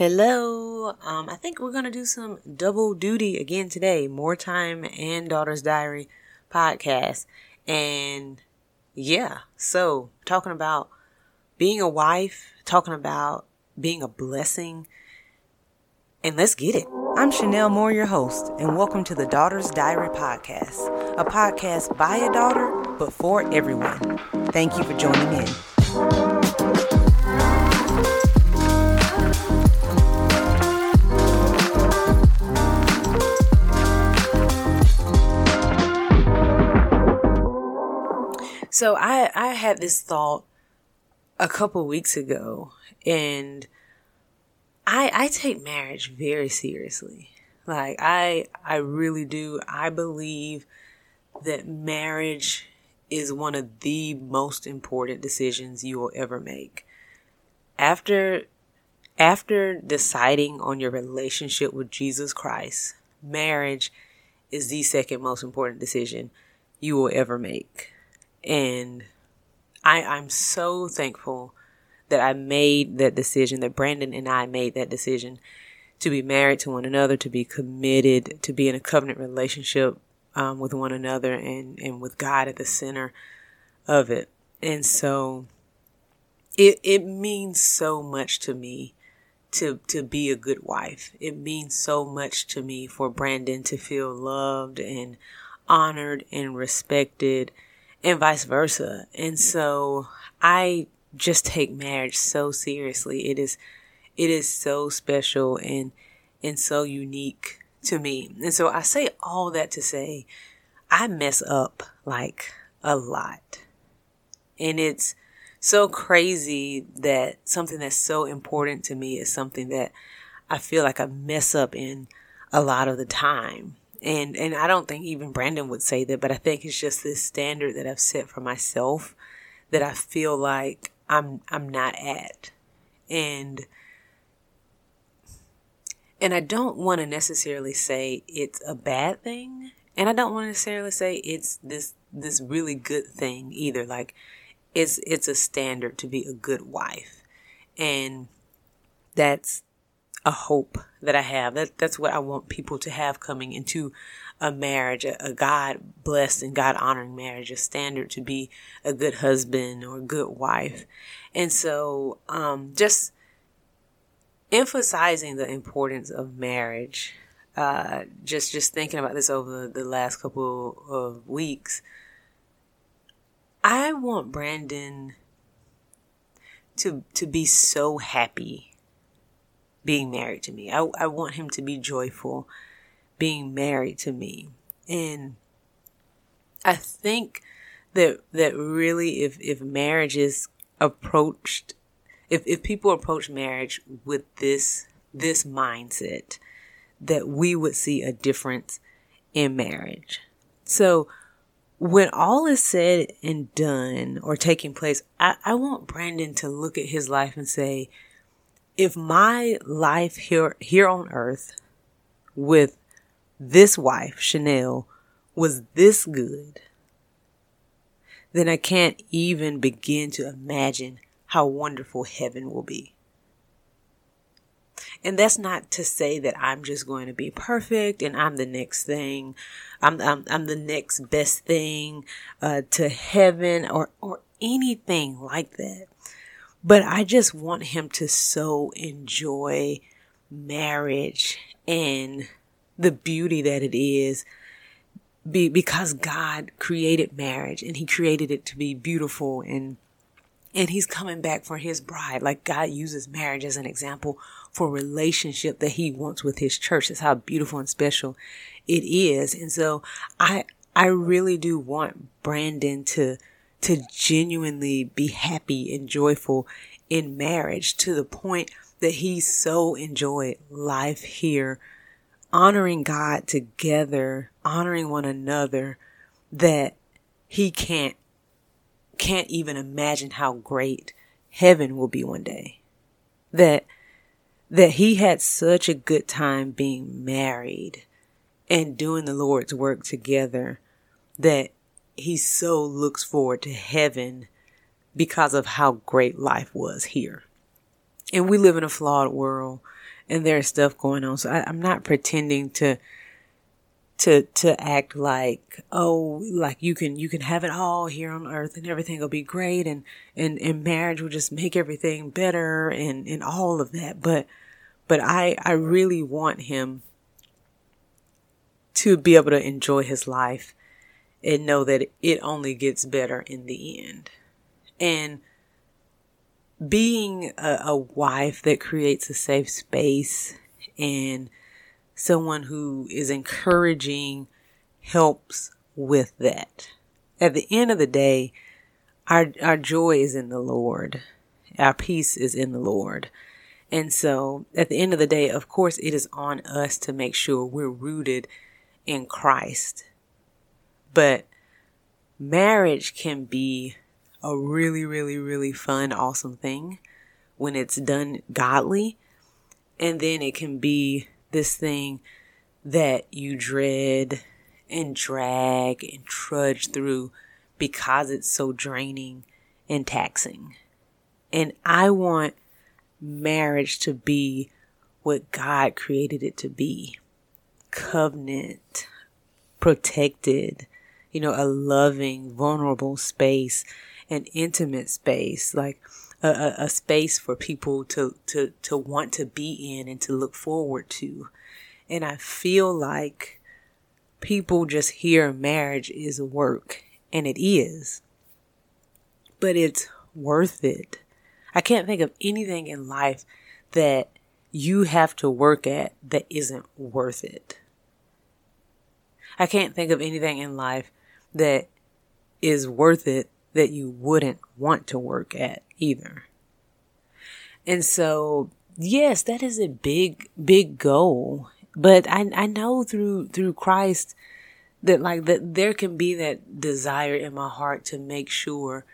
Hello. Um, I think we're going to do some double duty again today. More Time and Daughter's Diary podcast. And yeah, so talking about being a wife, talking about being a blessing, and let's get it. I'm Chanel Moore, your host, and welcome to the Daughter's Diary podcast, a podcast by a daughter, but for everyone. Thank you for joining in. So I I had this thought a couple weeks ago and I I take marriage very seriously. Like I I really do. I believe that marriage is one of the most important decisions you will ever make. After after deciding on your relationship with Jesus Christ, marriage is the second most important decision you will ever make. And I, I'm so thankful that I made that decision, that Brandon and I made that decision to be married to one another, to be committed, to be in a covenant relationship um, with one another and, and with God at the center of it. And so it, it means so much to me to, to be a good wife. It means so much to me for Brandon to feel loved and honored and respected and vice versa. And so I just take marriage so seriously. It is, it is so special and, and so unique to me. And so I say all that to say I mess up like a lot. And it's so crazy that something that's so important to me is something that I feel like I mess up in a lot of the time and and I don't think even Brandon would say that, but I think it's just this standard that I've set for myself that I feel like I'm I'm not at. And and I don't want to necessarily say it's a bad thing, and I don't want to necessarily say it's this this really good thing either. Like it's it's a standard to be a good wife. And that's a hope that I have. That that's what I want people to have coming into a marriage, a, a God blessed and God honoring marriage, a standard to be a good husband or a good wife. And so, um, just emphasizing the importance of marriage. Uh, just just thinking about this over the last couple of weeks. I want Brandon to to be so happy being married to me. I, I want him to be joyful being married to me. And I think that, that really if, if marriage is approached, if, if people approach marriage with this, this mindset, that we would see a difference in marriage. So when all is said and done or taking place, I, I want Brandon to look at his life and say, if my life here here on earth with this wife, Chanel, was this good, then I can't even begin to imagine how wonderful heaven will be. And that's not to say that I'm just going to be perfect and I'm the next thing. I'm, I'm, I'm the next best thing, uh, to heaven or, or anything like that. But I just want him to so enjoy marriage and the beauty that it is be, because God created marriage and he created it to be beautiful and and he's coming back for his bride. Like God uses marriage as an example for relationship that he wants with his church. That's how beautiful and special it is. And so I I really do want Brandon to to genuinely be happy and joyful in marriage to the point that he so enjoyed life here, honoring God together, honoring one another that he can't, can't even imagine how great heaven will be one day. That, that he had such a good time being married and doing the Lord's work together that he so looks forward to heaven because of how great life was here. and we live in a flawed world and there's stuff going on. So I, I'm not pretending to to to act like oh like you can you can have it all here on earth and everything will be great and and and marriage will just make everything better and and all of that but but I I really want him to be able to enjoy his life and know that it only gets better in the end and being a, a wife that creates a safe space and someone who is encouraging helps with that. At the end of the day, our, our joy is in the Lord. Our peace is in the Lord. And so at the end of the day, of course, it is on us to make sure we're rooted in Christ. But marriage can be a really, really, really fun, awesome thing when it's done godly. And then it can be this thing that you dread and drag and trudge through because it's so draining and taxing. And I want marriage to be what God created it to be covenant, protected, you know, a loving, vulnerable space, an intimate space, like a, a, space for people to, to, to want to be in and to look forward to. And I feel like people just hear marriage is work, and it is, but it's worth it. I can't think of anything in life that you have to work at that isn't worth it. I can't think of anything in life that is worth it that you wouldn't want to work at either. And so, yes, that is a big, big goal. But I, I know through, through Christ that like that there can be that desire in my heart to make sure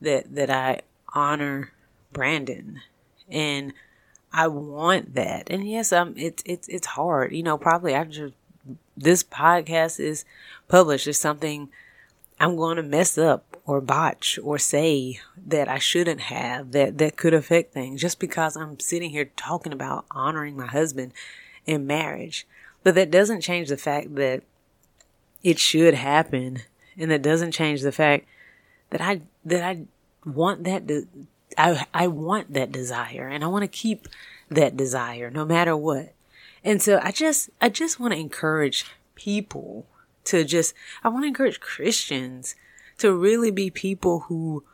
that, that I honor Brandon and I want that. And yes, um, it's, it's, it's hard, you know, probably after this podcast is published, it's something I'm going to mess up or botch or say that I shouldn't have that, that could affect things just because I'm sitting here talking about honoring my husband in marriage. But that doesn't change the fact that it should happen. And that doesn't change the fact that I, that I want that, de- I, I want that desire and I want to keep that desire no matter what. And so I just, I just want to encourage people to just, I want to encourage Christians to really be people who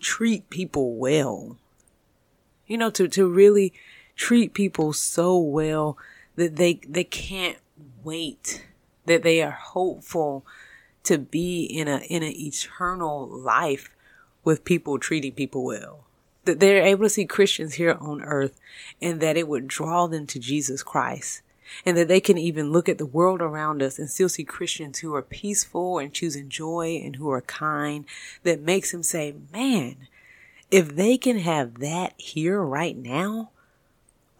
treat people well. You know, to, to really treat people so well that they, they can't wait, that they are hopeful to be in a, in an eternal life with people treating people well. That they're able to see Christians here on earth and that it would draw them to Jesus Christ and that they can even look at the world around us and still see Christians who are peaceful and choosing joy and who are kind that makes them say, man, if they can have that here right now,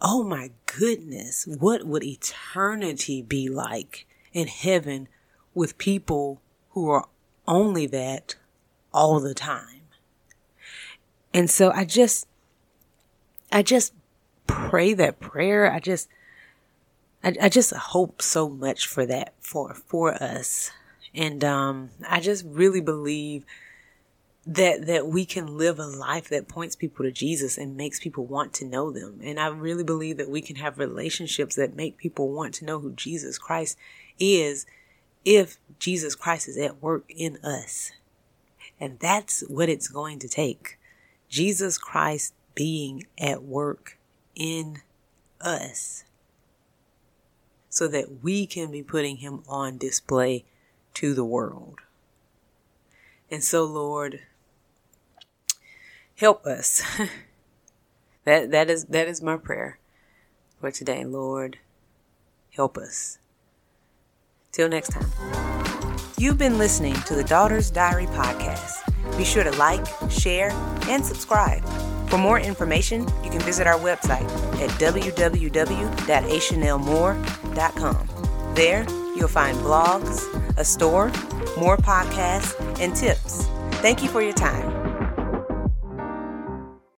oh my goodness, what would eternity be like in heaven with people who are only that all the time? And so I just, I just pray that prayer. I just, I, I just hope so much for that for for us, and um, I just really believe that that we can live a life that points people to Jesus and makes people want to know them. And I really believe that we can have relationships that make people want to know who Jesus Christ is if Jesus Christ is at work in us. And that's what it's going to take. Jesus Christ being at work in us so that we can be putting him on display to the world. And so, Lord, help us. that that is that is my prayer for today, Lord. Help us. Till next time. You've been listening to the Daughter's Diary podcast. Be sure to like, share, and subscribe. For more information, you can visit our website at www.achanelmore.com. There, you'll find blogs, a store, more podcasts, and tips. Thank you for your time.